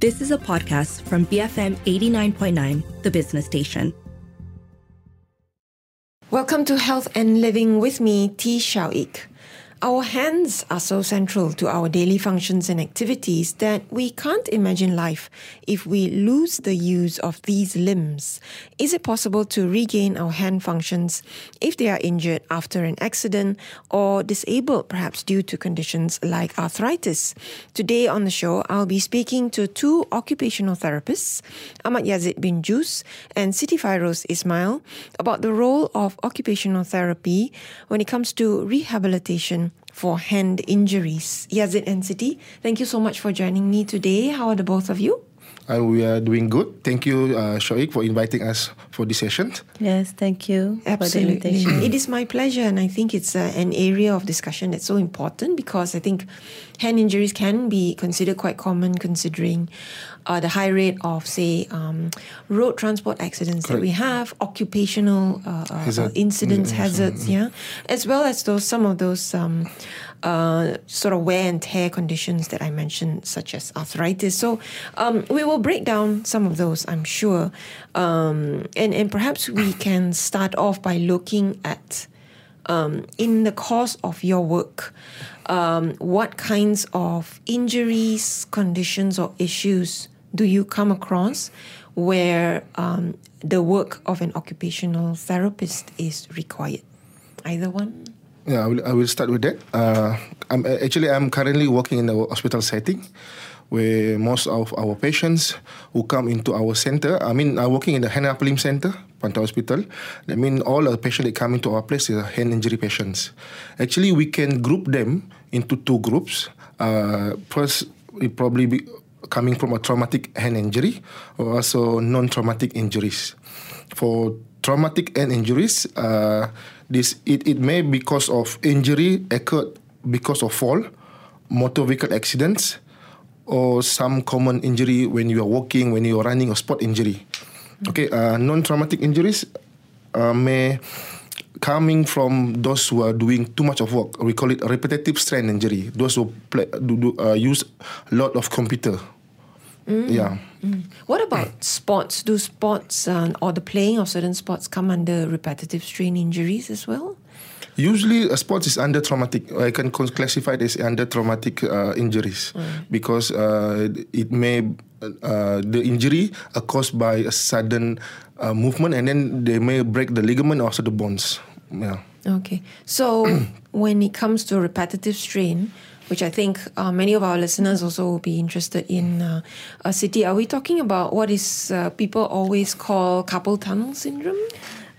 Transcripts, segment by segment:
This is a podcast from BFM 89.9, the business station. Welcome to Health and Living with me, T. Shao Ik. Our hands are so central to our daily functions and activities that we can't imagine life if we lose the use of these limbs. Is it possible to regain our hand functions if they are injured after an accident or disabled perhaps due to conditions like arthritis? Today on the show, I'll be speaking to two occupational therapists, Ahmad Yazid bin Jus and Siti Fairuz Ismail, about the role of occupational therapy when it comes to rehabilitation for hand injuries. Yazid and Siti, thank you so much for joining me today. How are the both of you? Uh, we are doing good. Thank you, uh, Shoik, for inviting us for this session. Yes, thank you Absolutely. for the invitation. It is my pleasure, and I think it's uh, an area of discussion that's so important because I think hand injuries can be considered quite common considering uh, the high rate of, say, um, road transport accidents Correct. that we have, occupational uh, uh, Hazard. incidents, Mm, hazards, yeah, as well as those some of those um, uh, sort of wear and tear conditions that I mentioned, such as arthritis. So um, we will break down some of those, I'm sure, um, and and perhaps we can start off by looking at um, in the course of your work, um, what kinds of injuries, conditions, or issues do you come across where um, the work of an occupational therapist is required? Either one? Yeah, I will, I will start with that. Uh, I'm actually I'm currently working in the hospital setting, where most of our patients who come into our center, I mean, I'm working in the upper limb center, Pantai Hospital. That mean all the patients that come into our place are hand injury patients. Actually, we can group them into two groups. Uh, first, it probably be coming from a traumatic hand injury or also non-traumatic injuries. For traumatic and injuries, uh, this it, it may be because of injury occurred because of fall, motor vehicle accidents, or some common injury when you are walking, when you are running, or sport injury. Okay, uh, non-traumatic injuries uh, may coming from those who are doing too much of work. We call it repetitive strain injury. Those who play, do, do, uh, use a lot of computer. Yeah. What about sports? Do sports uh, or the playing of certain sports come under repetitive strain injuries as well? Usually, a sports is under traumatic. I can classify this as under traumatic uh, injuries because uh, it may uh, the injury are caused by a sudden uh, movement, and then they may break the ligament or also the bones. Yeah. Okay. So when it comes to repetitive strain, which I think uh, many of our listeners also will be interested in, uh, Siti, are we talking about what is uh, people always call carpal tunnel syndrome?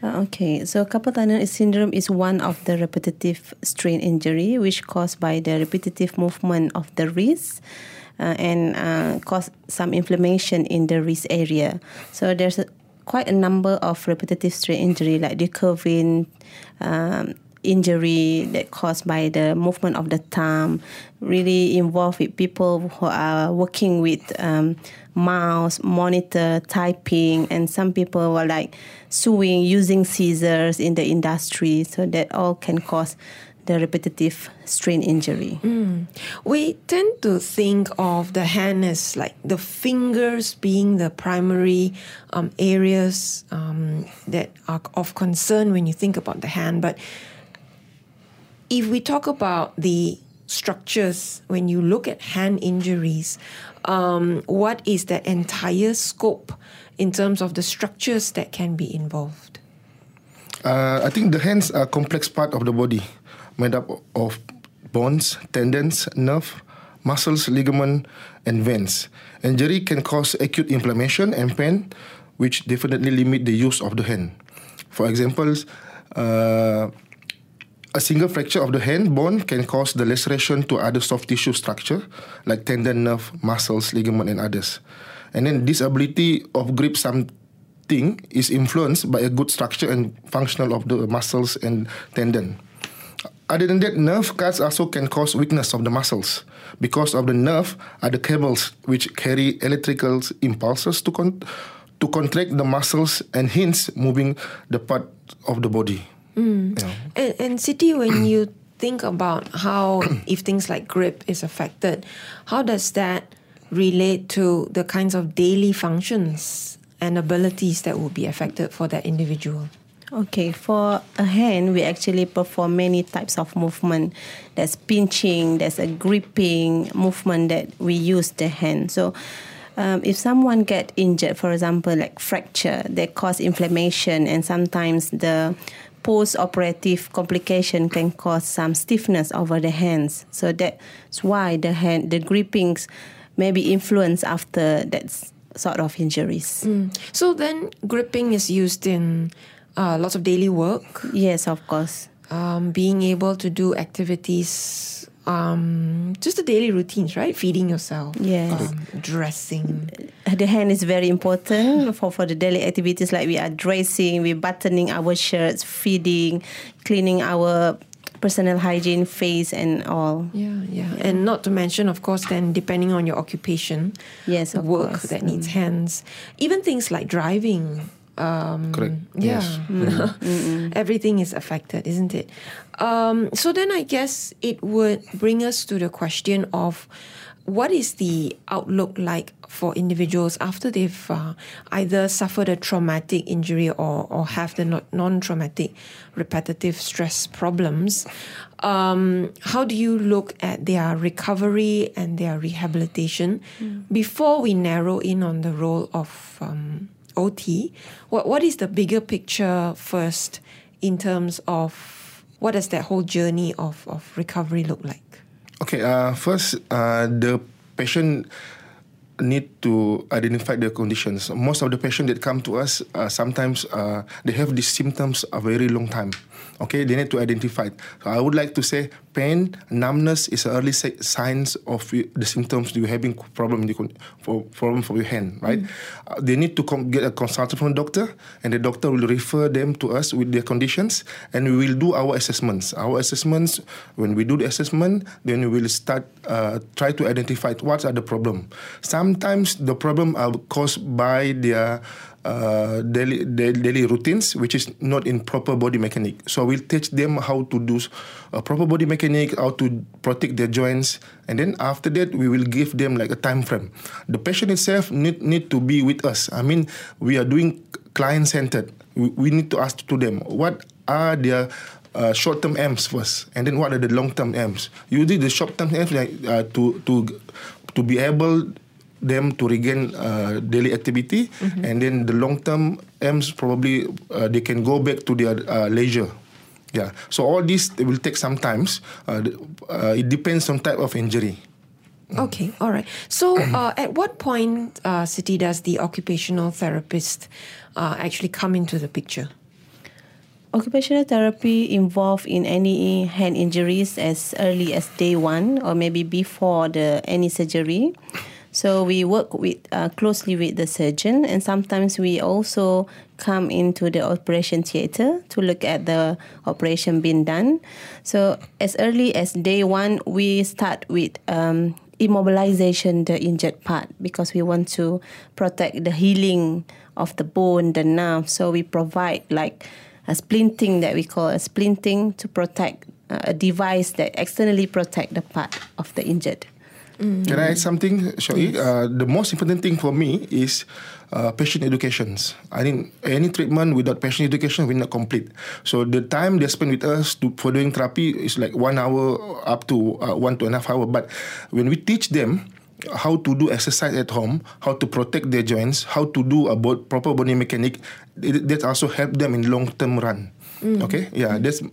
Uh, okay, so carpal tunnel syndrome is one of the repetitive strain injury which caused by the repetitive movement of the wrist uh, and cause some inflammation in the wrist area. So there's a, quite a number of repetitive strain injury like recurrent um, injury that caused by the movement of the thumb really involved with people who are working with um, mouse monitor typing and some people were like sewing using scissors in the industry. So that all can cause the repetitive strain injury. We tend to think of the hand as like the fingers being the primary um, areas um, that are of concern when you think about the hand. But if we talk about the structures, when you look at hand injuries, um, what is the entire scope in terms of the structures that can be involved? Uh, I think the hands are a complex part of the body, made up of bones, tendons, nerve, muscles, ligament, and veins. Injury can cause acute inflammation and pain, which definitely limit the use of the hand. For example, uh, a single fracture of the hand bone can cause the laceration to other soft tissue structure like tendon, nerve, muscles, ligament, and others. And then this ability of grip something is influenced by a good structure and functional of the muscles and tendon. Other than that, nerve cuts also can cause weakness of the muscles. Because of the nerve are the cables which carry electrical impulses to con- to contract the muscles and hence moving the part of the body. Yeah. And, and Siti, when you think about how, if things like grip is affected, how does that relate to the kinds of daily functions and abilities that will be affected for that individual? Okay, for a hand, we actually perform many types of movement. There's pinching, there's a gripping movement that we use the hand. So, um, if someone get injured, for example, like fracture, they cause inflammation, and sometimes the post-operative complication can cause some stiffness over the hands. So that's why the hand, the grippings, may be influenced after that sort of injuries. Mm. So then, gripping is used in uh, lots of daily work. Yes, of course. Um, being able to do activities, um, just the daily routines, right? Feeding yourself, Yes. um, dressing. the hand is very important for, for the daily activities like we are dressing, we buttoning our shirts, feeding, cleaning our personal hygiene, face and all. Yeah, yeah, and not to mention, of course, then depending on your occupation, Yes, work course. that needs hands, even things like driving. Um, Correct. Yeah, Yes. everything is affected, isn't it? Um, so then, I guess it would bring us to the question of what is the outlook like for individuals after they've uh, either suffered a traumatic injury or, or have the non-traumatic repetitive stress problems um, how do you look at their recovery and their rehabilitation before we narrow in on the role of um, OT? What what is the bigger picture first in terms of what does that whole journey of, of recovery look like? Okay, uh, first, uh, the patient need to identify their conditions. Most of the patients that come to us, uh, sometimes uh, they have these symptoms a very long time. Okay, they need to identify. So I would like to say pain, numbness is early si- signs of the symptoms you're having problem the for problem for your hand, right? Uh, they need to com- get a consultation from a doctor, and the doctor will refer them to us with their conditions, and we will do our assessments. Our assessments, when we do the assessment, then we will start uh, try to identify what are the problem. Sometimes the problem are caused by their uh, daily, daily routines, which is not in proper body mechanic. So we'll teach them how to do a proper body mechanic, how to protect their joints, and then after that we will give them like a time frame. The patient itself need need to be with us. I mean, we are doing client centered. We, we need to ask to them what are their uh, short-term aims first, and then what are the long-term aims. Usually, the short-term aims like uh, to to to be able them to regain uh, daily activity, and then the long-term aims probably uh, they can go back to their uh, leisure. Yeah. So all this will take some times. Uh, uh, it depends on type of injury. Okay, all right. So, uh, at what point, uh, Siti, does the occupational therapist uh, actually come into the picture? Occupational therapy involved in any hand injuries as early as day one or maybe before the any surgery. So we work with uh, closely with the surgeon, and sometimes we also come into the operation theater to look at the operation being done. So as early as day one, we start with um, immobilization the injured part because we want to protect the healing of the bone, the nerve. So we provide like a splinting that we call a splinting to protect uh, a device that externally protect the part of the injured. Can I add something, Shoaib? Uh, the most important thing for me is uh, patient educations. I think any treatment without patient education will not complete. So the time they spend with us to, for doing therapy is like one hour up to uh, one to and a half hour. But when we teach them how to do exercise at home, how to protect their joints, how to do a bo- proper body mechanic, that also help them in long term run. Okay, yeah, that's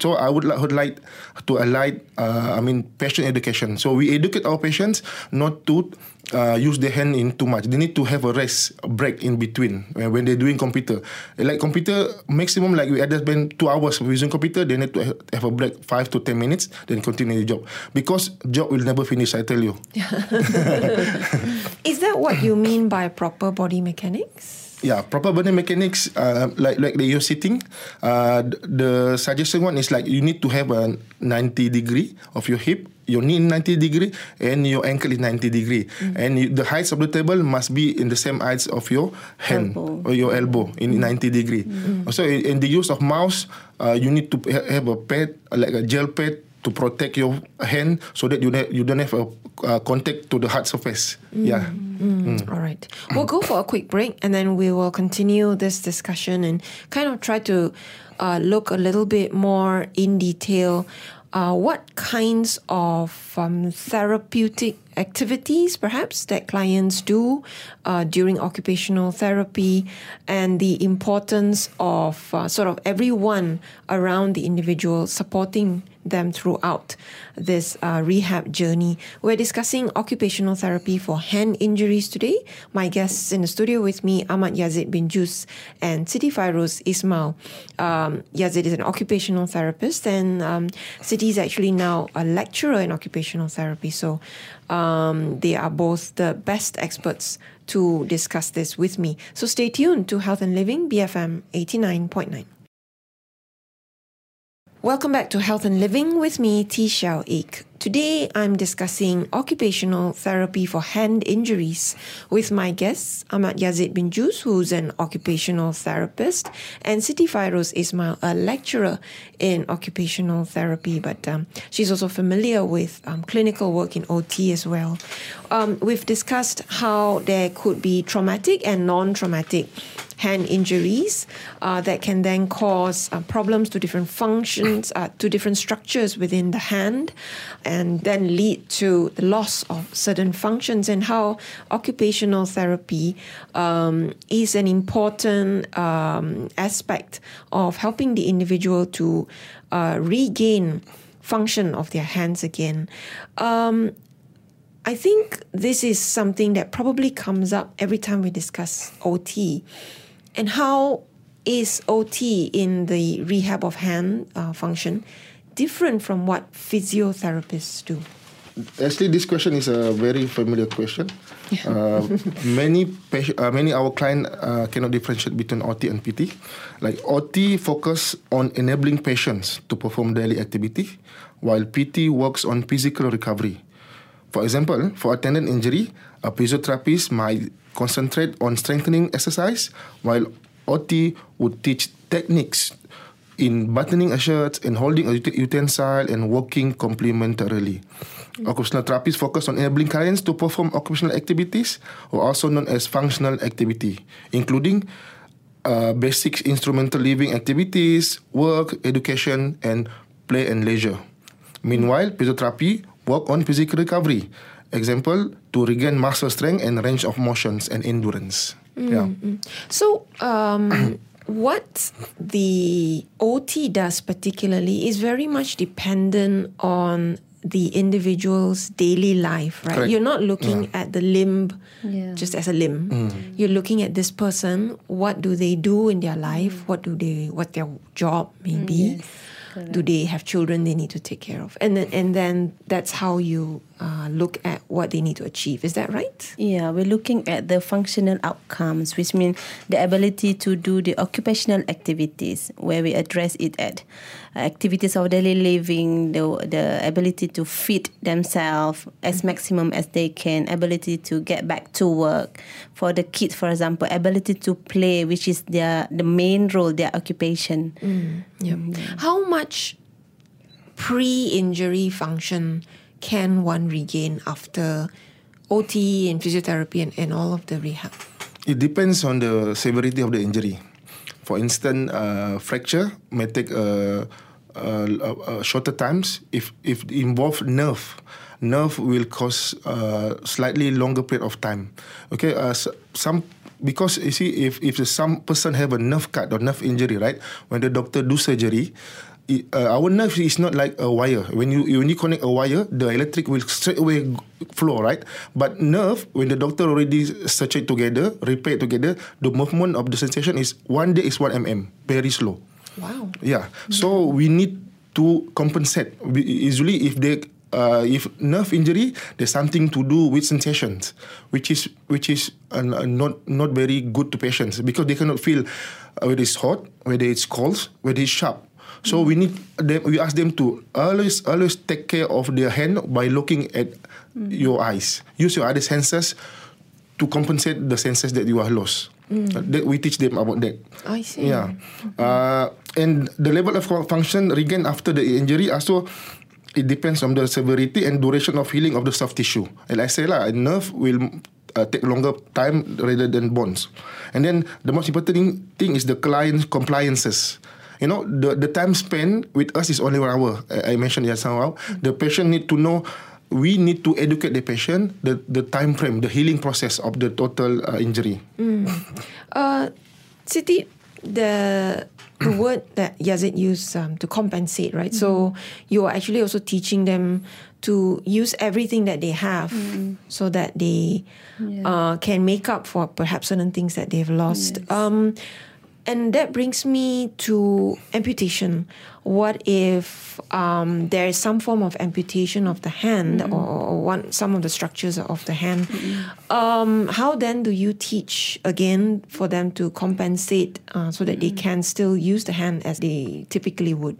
so. I would, like would like to highlight. Uh, I mean, patient education. So we educate our patients not to uh, use their hand in too much. They need to have a rest, a break in between when, when they're doing computer. Like computer maximum, like we either spend two hours using computer. They need to have a break five to ten minutes, then continue the job because job will never finish. I tell you. Is that what you mean by proper body mechanics? Yeah, proper body mechanics, uh, like like the you're sitting. Uh, th- the suggestion one is like you need to have a 90 degree of your hip, your knee 90 degree, and your ankle is 90 degree, and you, the heights of the table must be in the same heights of your hand Elbow. or your elbow in 90 degree. Also, in, in the use of mouse, uh, you need to ha- have a pad like a gel pad to protect your hand so that you ne- you don't have a uh, contact to the hard surface. Yeah. Mm, All right. We'll go for a quick break and then we will continue this discussion and kind of try to uh, look a little bit more in detail. Uh, what kinds of um, therapeutic activities, perhaps, that clients do uh, during occupational therapy, and the importance of uh, sort of everyone around the individual supporting them throughout this uh, rehab journey. We're discussing occupational therapy for hand injuries today. My guests in the studio with me, Ahmad Yazid bin Jus and Siti Fairuz Ismail. Um, Yazid is an occupational therapist, and um, Siti is actually now a lecturer in occupational therapy. So um, they are both the best experts to discuss this with me. So stay tuned to Health and Living, BFM 89.9. Welcome back to Health and Living with me, T. Xiao Ik. Today I'm discussing occupational therapy for hand injuries with my guests, Ahmad Yazid bin Jus, who's an occupational therapist, and Siti Fairuz Ismail, a lecturer in occupational therapy, but um, she's also familiar with um, clinical work in OT as well. Um, we've discussed how there could be traumatic and non traumatic hand injuries uh, that can then cause uh, problems to different functions, uh, to different structures within the hand, and then lead to the loss of certain functions, and how occupational therapy um, is an important um, aspect of helping the individual to uh, regain function of their hands again. Um, I think this is something that probably comes up every time we discuss OT. And how is OT in the rehab of hand uh, function different from what physiotherapists do? Actually, this question is a very familiar question. Uh, many patient, uh, many our client uh, cannot differentiate between OT and PT. Like OT focus on enabling patients to perform daily activity, while PT works on physical recovery. For example, for a tendon injury, a physiotherapist might concentrate on strengthening exercise, while OT would teach techniques in buttoning a shirt and holding a utensil and working complementarily. Occupational therapists focus on enabling clients to perform occupational activities, or also known as functional activity, including uh, basic instrumental living activities, work, education, and play and leisure. Meanwhile, physiotherapy work on physical recovery. Example, to regain muscle strength and range of motions and endurance. Mm, yeah. Mm. So, um, what the OT does particularly is very much dependent on the individual's daily life, right? Correct. You're not looking at the limb Yeah. just as a limb. Mm. You're looking at this person. What do they do in their life? What do they? What their job may be? Do they have children they need to take care of? And then, and then that's how you uh, look at what they need to achieve. Is that right? Yeah, we're looking at the functional outcomes, which mean the ability to do the occupational activities, where we address it at uh, activities of daily living, the the ability to feed themselves as maximum as they can, ability to get back to work. For the kids, for example, ability to play, which is their the main role, their occupation. Yeah. How much pre-injury function can one regain after OT and physiotherapy and, and all of the rehab? It depends on the severity of the injury. For instance, uh, fracture may take uh, uh, uh, shorter times. If if involve nerve, nerve will cause slightly longer period of time. Okay, uh, s- some because you see, if if some person have a nerve cut or nerve injury, right? When the doctor do surgery, it, uh, our nerve is not like a wire. When you when you connect a wire, the electric will straight away flow, right? But nerve, when the doctor already it together, repair together, the movement of the sensation is one day is one mm, very slow. Wow. Yeah. So we need to compensate. We, usually, if they uh, if nerve injury, there's something to do with sensations, which is which is uh, not not very good to patients because they cannot feel uh, whether it's hot, whether it's cold, whether it's sharp. So we need them. We ask them to always always take care of their hand by looking at your eyes. Use your other senses to compensate the senses that you are lost. Uh, that we teach them about that. I see. Yeah. Uh, and the level of function regained after the injury also it depends on the severity and duration of healing of the soft tissue. And like I say lah, a nerve will uh, take longer time rather than bones. And then the most important thing, thing is the client compliances. You know, the, the time spent with us is only one hour. I, I mentioned just now. The patient need to know we need to educate the patient the, the time frame, the healing process of the total uh, injury. Uh, Siti, the the word that Yazid used um, to compensate, right? So you are actually also teaching them to use everything that they have so that they uh, can make up for perhaps certain things that they've lost. Um, and that brings me to amputation. What if um, there is some form of amputation of the hand or, or one some of the structures of the hand? Um, how then do you teach again for them to compensate uh, so that they can still use the hand as they typically would?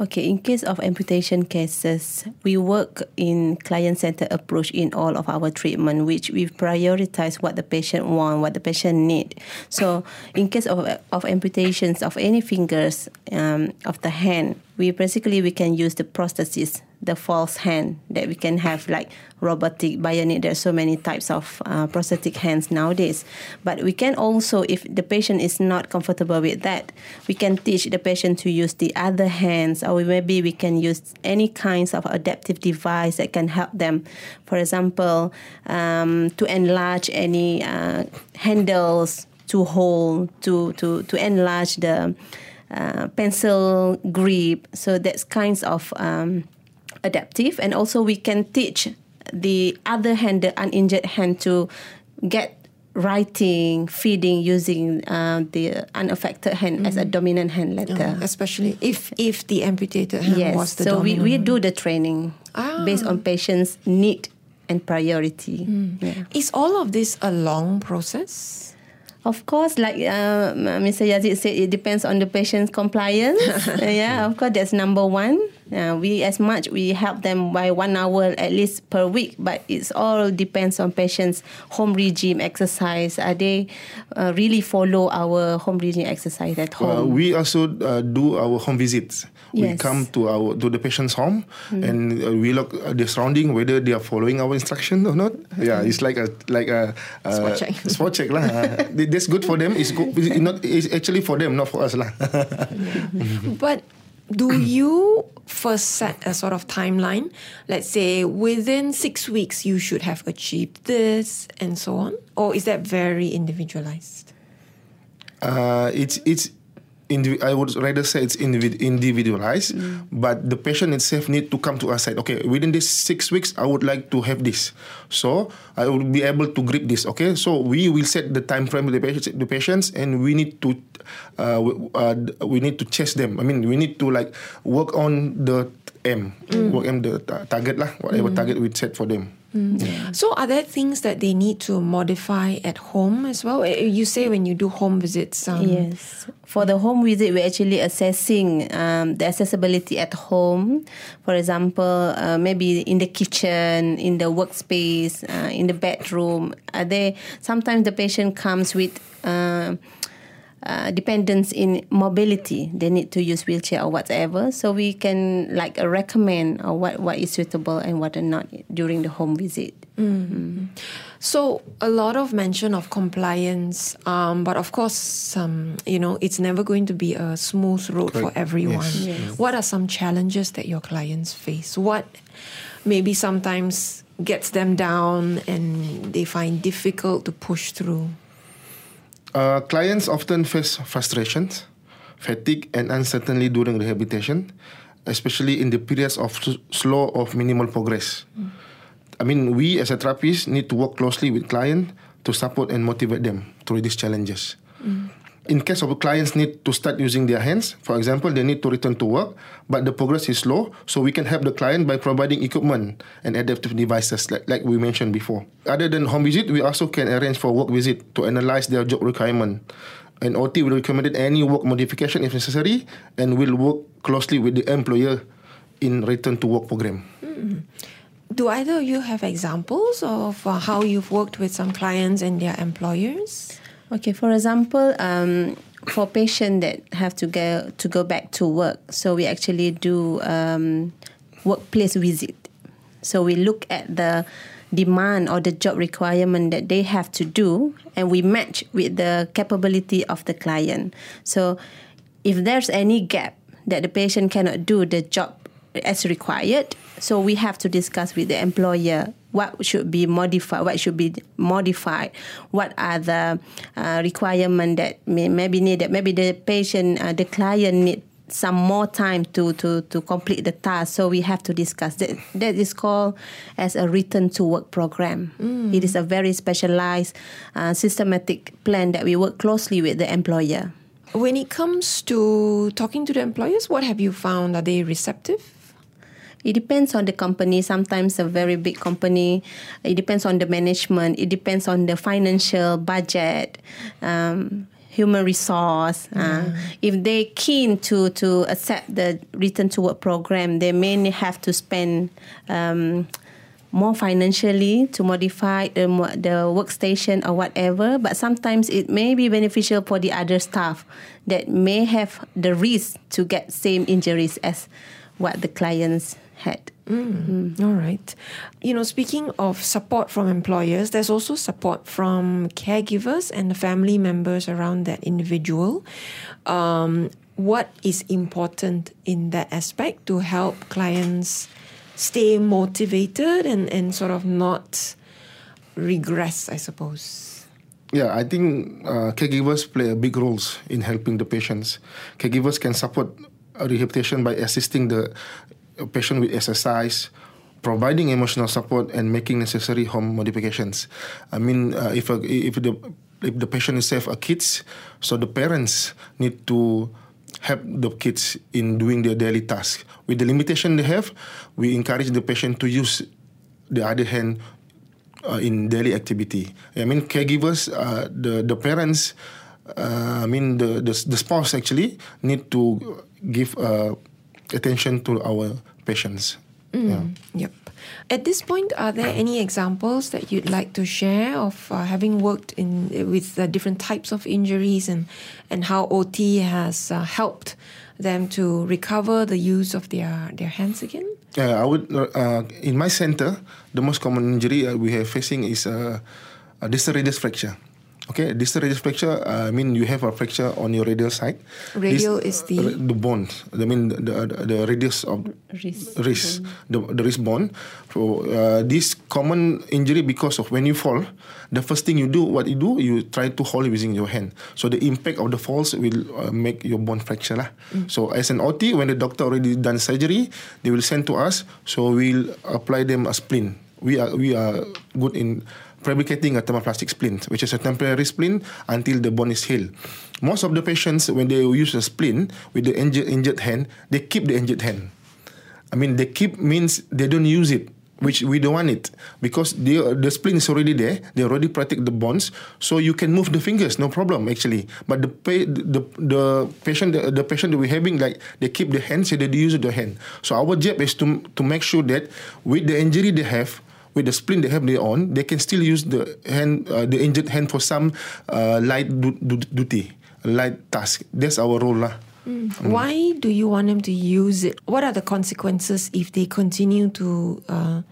Okay, in case of amputation cases, we work in client-centered approach in all of our treatment, which we prioritize what the patient want, what the patient need. So, in case of of amputations of any fingers um, of the hand, we basically we can use the prosthesis, the false hand that we can have like robotic, bionic. There's so many types of uh, prosthetic hands nowadays. But we can also, if the patient is not comfortable with that, we can teach the patient to use the other hands, or maybe we can use any kinds of adaptive device that can help them. For example, um, to enlarge any uh, handles to hold, to to to enlarge the uh, pencil grip. So that's kinds of um, adaptive, and also we can teach the other hand, the uninjured hand, to get writing, feeding using uh, the unaffected hand as a dominant hand letter. Especially if if the amputated hand Yes, was the so we, we do the training based on patient's need and priority. Yeah. Is all of this a long process? Of course, like uh, Mr. Yazid said, it depends on the patient's compliance. Yeah, of course, that's number one. Uh, we as much we help them by one hour at least per week, but it's all depends on patients' home regime exercise. Are they uh, really follow our home regime exercise at Uh, home? we also uh, do our home visits. We Yes. come to our to the patient's home and uh, we look at the surrounding whether they are following our instruction or not. Yeah, it's like a like a uh, Spot check. spot check lah. Uh, That's good for them. It's good. It's not. It's actually for them, not for us lah. But do you first set a sort of timeline? Let's say within six weeks you should have achieved this and so on? Or is that very individualized? uh, it's it's I would rather say it's individ- individualized, but the patient itself need to come to us side. Okay, within this six weeks, I would like to have this, so I will be able to grip this. Okay, so we will set the time frame the patients, the patients, and we need to, uh, w- uh, we need to chase them. I mean, we need to like work on the M, work on the ta- target lah, whatever target we set for them. So are there things that they need to modify at home as well? Eh, You say when you do home visits. Um, Yes. For the home visit, we're actually assessing um, the accessibility at home. For example, uh, maybe in the kitchen, in the workspace, uh, in the bedroom. Are they sometimes the patient comes with uh, uh, dependence in mobility. They need to use wheelchair or whatever. So we can like uh, recommend uh, what what is suitable and what are not during the home visit. So a lot of mention of compliance, um, but of course, um, you know, it's never going to be a smooth road for Correct. everyone. Yes. What are some challenges that your clients face? What maybe sometimes gets them down and they find difficult to push through? Uh, clients often face frustrations, fatigue, and uncertainty during rehabilitation, especially in the periods of slow or minimal progress. I mean, we as a therapist need to work closely with client to support and motivate them through these challenges. In case of clients need to start using their hands, for example, they need to return to work, but the progress is slow, so we can help the client by providing equipment and adaptive devices, like, like we mentioned before. Other than home visit, we also can arrange for work visit to analyze their job requirement. And OT will recommend any work modification if necessary, and will work closely with the employer in return to work program. Do either of you have examples of uh, how you've worked with some clients and their employers? Okay, for example, um, for patients that have to go to go back to work, so we actually do um, workplace visit. So we look at the demand or the job requirement that they have to do and we match with the capability of the client. So if there's any gap that the patient cannot do the job as required, so we have to discuss with the employer what should be modified, what should be modified, what are the uh, requirement that may, maybe needed. Maybe the patient, uh, the client need some more time to, to, to complete the task. So we have to discuss that. That is called as a return to work program. It is a very specialized, uh, systematic plan that we work closely with the employer. When it comes to talking to the employers, what have you found? Are they receptive? It depends on the company. Sometimes a very big company. It depends on the management. It depends on the financial budget, um, human resource. Uh, if they keen to to accept the return to work program, they may have to spend. Um, more financially to modify the, the workstation or whatever, but sometimes it may be beneficial for the other staff that may have the risk to get same injuries as what the clients had. All right. You know, speaking of support from employers, there's also support from caregivers and the family members around that individual. Um, what is important in that aspect to help clients stay motivated and, and sort of not regress, I suppose? Yeah, I think uh, caregivers play a big roles in helping the patients. Caregivers can support rehabilitation by assisting the patient with exercise, providing emotional support, and making necessary home modifications. I mean, uh, if a, if the if the patient is have a kids, so the parents need to help the kids in doing their daily task. With the limitation they have, we encourage the patient to use the other hand uh, in daily activity. I mean, caregivers, uh, the the parents, uh, I mean the, the the spouse actually need to give uh, attention to our patients. Yeah. Yep. At this point, are there any examples that you'd like to share of uh, having worked in with uh, different types of injuries and and how OT has uh, helped them to recover the use of their their hands again? Yeah, I would. Uh, in my center, the most common injury uh, we have facing is uh, a distal radius fracture. Okay, distal radius fracture. Uh, I mean, you have a fracture on your radial side. Radial is the- the bone. I mean, the the, the radius of Wrist. wrist, the, the wrist bone. So uh, this common injury because of when you fall, the first thing you do, what you do, you try to hold using your hand. So the impact of the falls will uh, make your bone fracture lah. So as an OT, when the doctor already done surgery, they will send to us. So we'll apply them a splint. We are we are good in fabricating a thermoplastic splint, which is a temporary splint until the bone is healed. Most of the patients, when they use a splint with the injured, injured hand, they keep the injured hand. I mean, they keep means they don't use it, which we don't want it because the the splint is already there. They already protect the bones, so you can move the fingers, no problem actually. But the pa- the the patient the, the patient that we're having like they keep the hand, so they use the hand. So our job is to to make sure that with the injury they have. With the splint they have their own, they can still use the hand, uh, the injured hand for some uh, light du- du- duty, light task. That's our role lah. Why do you want them to use it? What are the consequences if they continue to uh,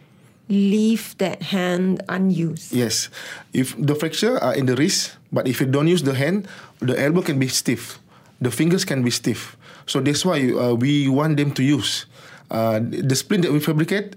leave that hand unused? Yes. If the fracture are in the wrist, but if you don't use the hand, the elbow can be stiff. The fingers can be stiff. So that's why uh, we want them to use. Uh, the splint that we fabricate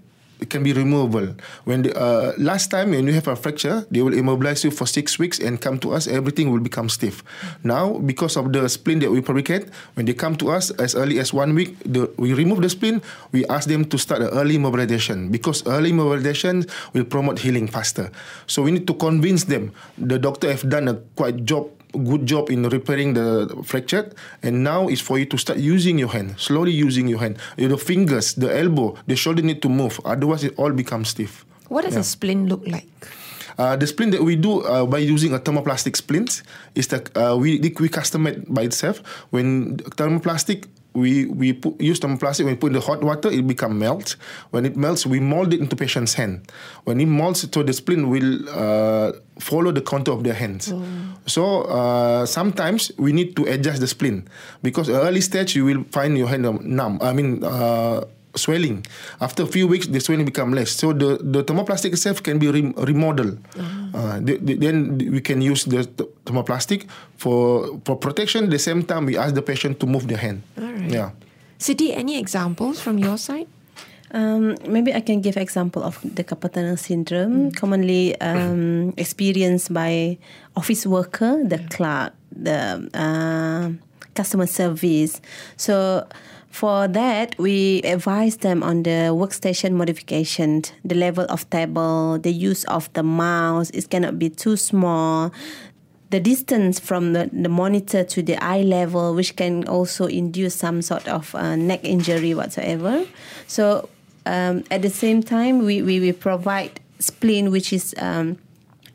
can be removable. When the, uh, last time when you have a fracture, they will immobilize you for six weeks and come to us. Everything will become stiff. Now, because of the splint that we fabricate, when they come to us as early as one week, the, we remove the splint. We ask them to start an early mobilization because early mobilization will promote healing faster. So we need to convince them. The doctor have done a quite job good job in repairing the fracture and now it's for you to start using your hand slowly using your hand the fingers the elbow the shoulder need to move otherwise it all becomes stiff What does a splint look like? uh, the splint that we do uh, by using a thermoplastic splint is that uh, we we custom it by itself. When thermoplastic we we put, use thermoplastic when we put in the hot water it become melt. When it melts we mold it into patient's hand. When it molds, so the splint will uh, follow the contour of their hands. So uh, sometimes we need to adjust the splint because early stage you will find your hand um, numb. I mean. Uh, swelling. After a few weeks, the swelling become less. So the, the thermoplastic itself can be re- remodeled. Uh, the, the, then we can use the th- thermoplastic for for protection. At the same time, we ask the patient to move their hand. All right. Yeah. Siti, any examples from your side? Um, maybe I can give example of the carpal tunnel syndrome, commonly um, experienced by office worker, the clerk, the uh, customer service. So for that, we advise them on the workstation modification, the level of table, the use of the mouse. It cannot be too small. The distance from the, the monitor to the eye level, which can also induce some sort of uh, neck injury whatsoever. So um, at the same time, we, we, we provide splint, which is um,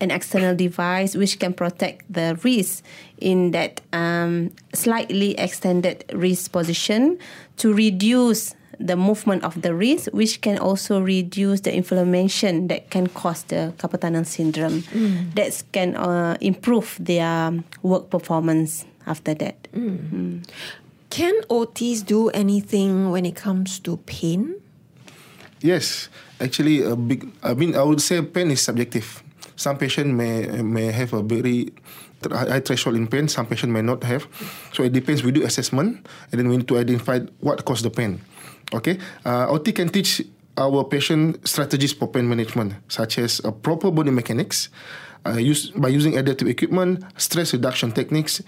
an external device which can protect the wrist in that um, slightly extended wrist position to reduce the movement of the wrist, which can also reduce the inflammation that can cause the carpal tunnel syndrome. That can uh, improve their work performance after that. Can OTs do anything when it comes to pain? Yes, actually, a big. I mean, I would say pain is subjective. Some patient may may have a very th- high threshold in pain. Some patient may not have. So it depends. We do assessment, and then we need to identify what caused the pain. Okay, uh, OT can teach our patient strategies for pain management, such as a proper body mechanics, uh, use by using adaptive equipment, stress reduction techniques,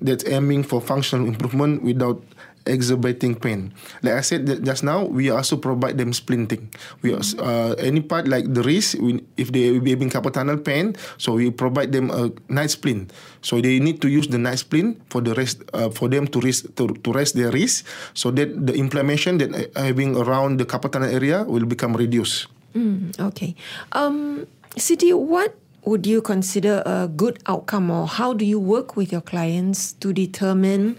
that's aiming for functional improvement without exacerbating pain. Like I said just now, we also provide them splinting. We also, uh, any part like the wrist, we, if they be having carpal tunnel pain, so we provide them a nice splint. So they need to use the nice splint for the rest, uh, for them to rest to, to rest their wrist, so that the inflammation that having around the carpal tunnel area will become reduced. Mm, okay. Um, what would you consider a good outcome, or how do you work with your clients to determine?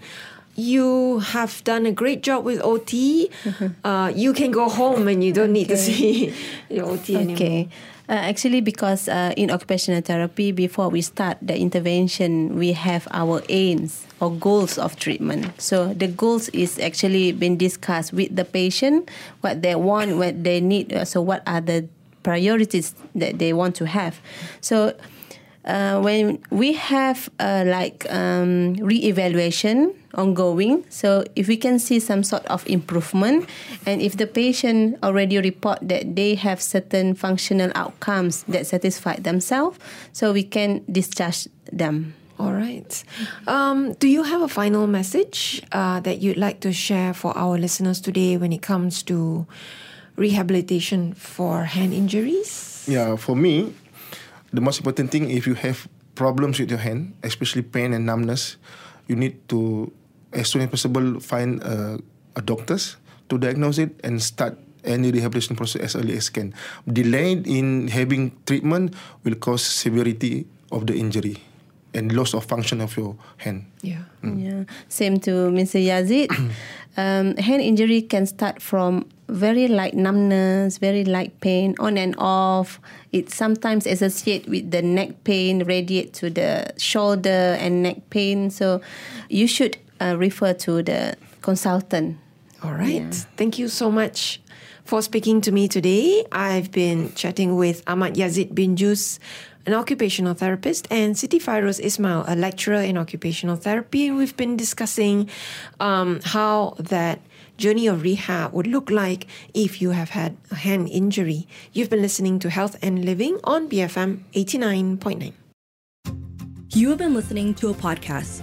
You have done a great job with OT. uh, you can go home and you don't need to see your OT anymore. Okay. Uh, actually, because uh, in occupational therapy, before we start the intervention, we have our aims or goals of treatment. So the goals is actually been discussed with the patient, what they want, what they need. uh, So what are the priorities that they want to have. So uh, when we have uh, like um, re-evaluation ongoing so if we can see some sort of improvement and if the patient already report that they have certain functional outcomes that satisfy themselves so we can discharge them All right. Um, do you have a final message uh, that you'd like to share for our listeners today when it comes to rehabilitation for hand injuries? Yeah, for me, the most important thing if you have problems with your hand, especially pain and numbness, you need to, as soon as possible, find a, a doctors to diagnose it and start any rehabilitation process as early as can. Delayed in having treatment will cause severity of the injury and loss of function of your hand. Yeah. Yeah, same to Mr. Yazid. um, hand injury can start from very light numbness, very light pain, on and off. It sometimes associate with the neck pain, radiate to the shoulder and neck pain. So, you should uh, refer to the consultant. All right. Thank you so much for speaking to me today. I've been chatting with Ahmad Yazid bin Jus, an occupational therapist, and Siti Fairuz Ismail, a lecturer in occupational therapy. And we've been discussing um, how that journey of rehab would look like if you have had a hand injury. You've been listening to Health and Living on BFM 89.9. You have been listening to a podcast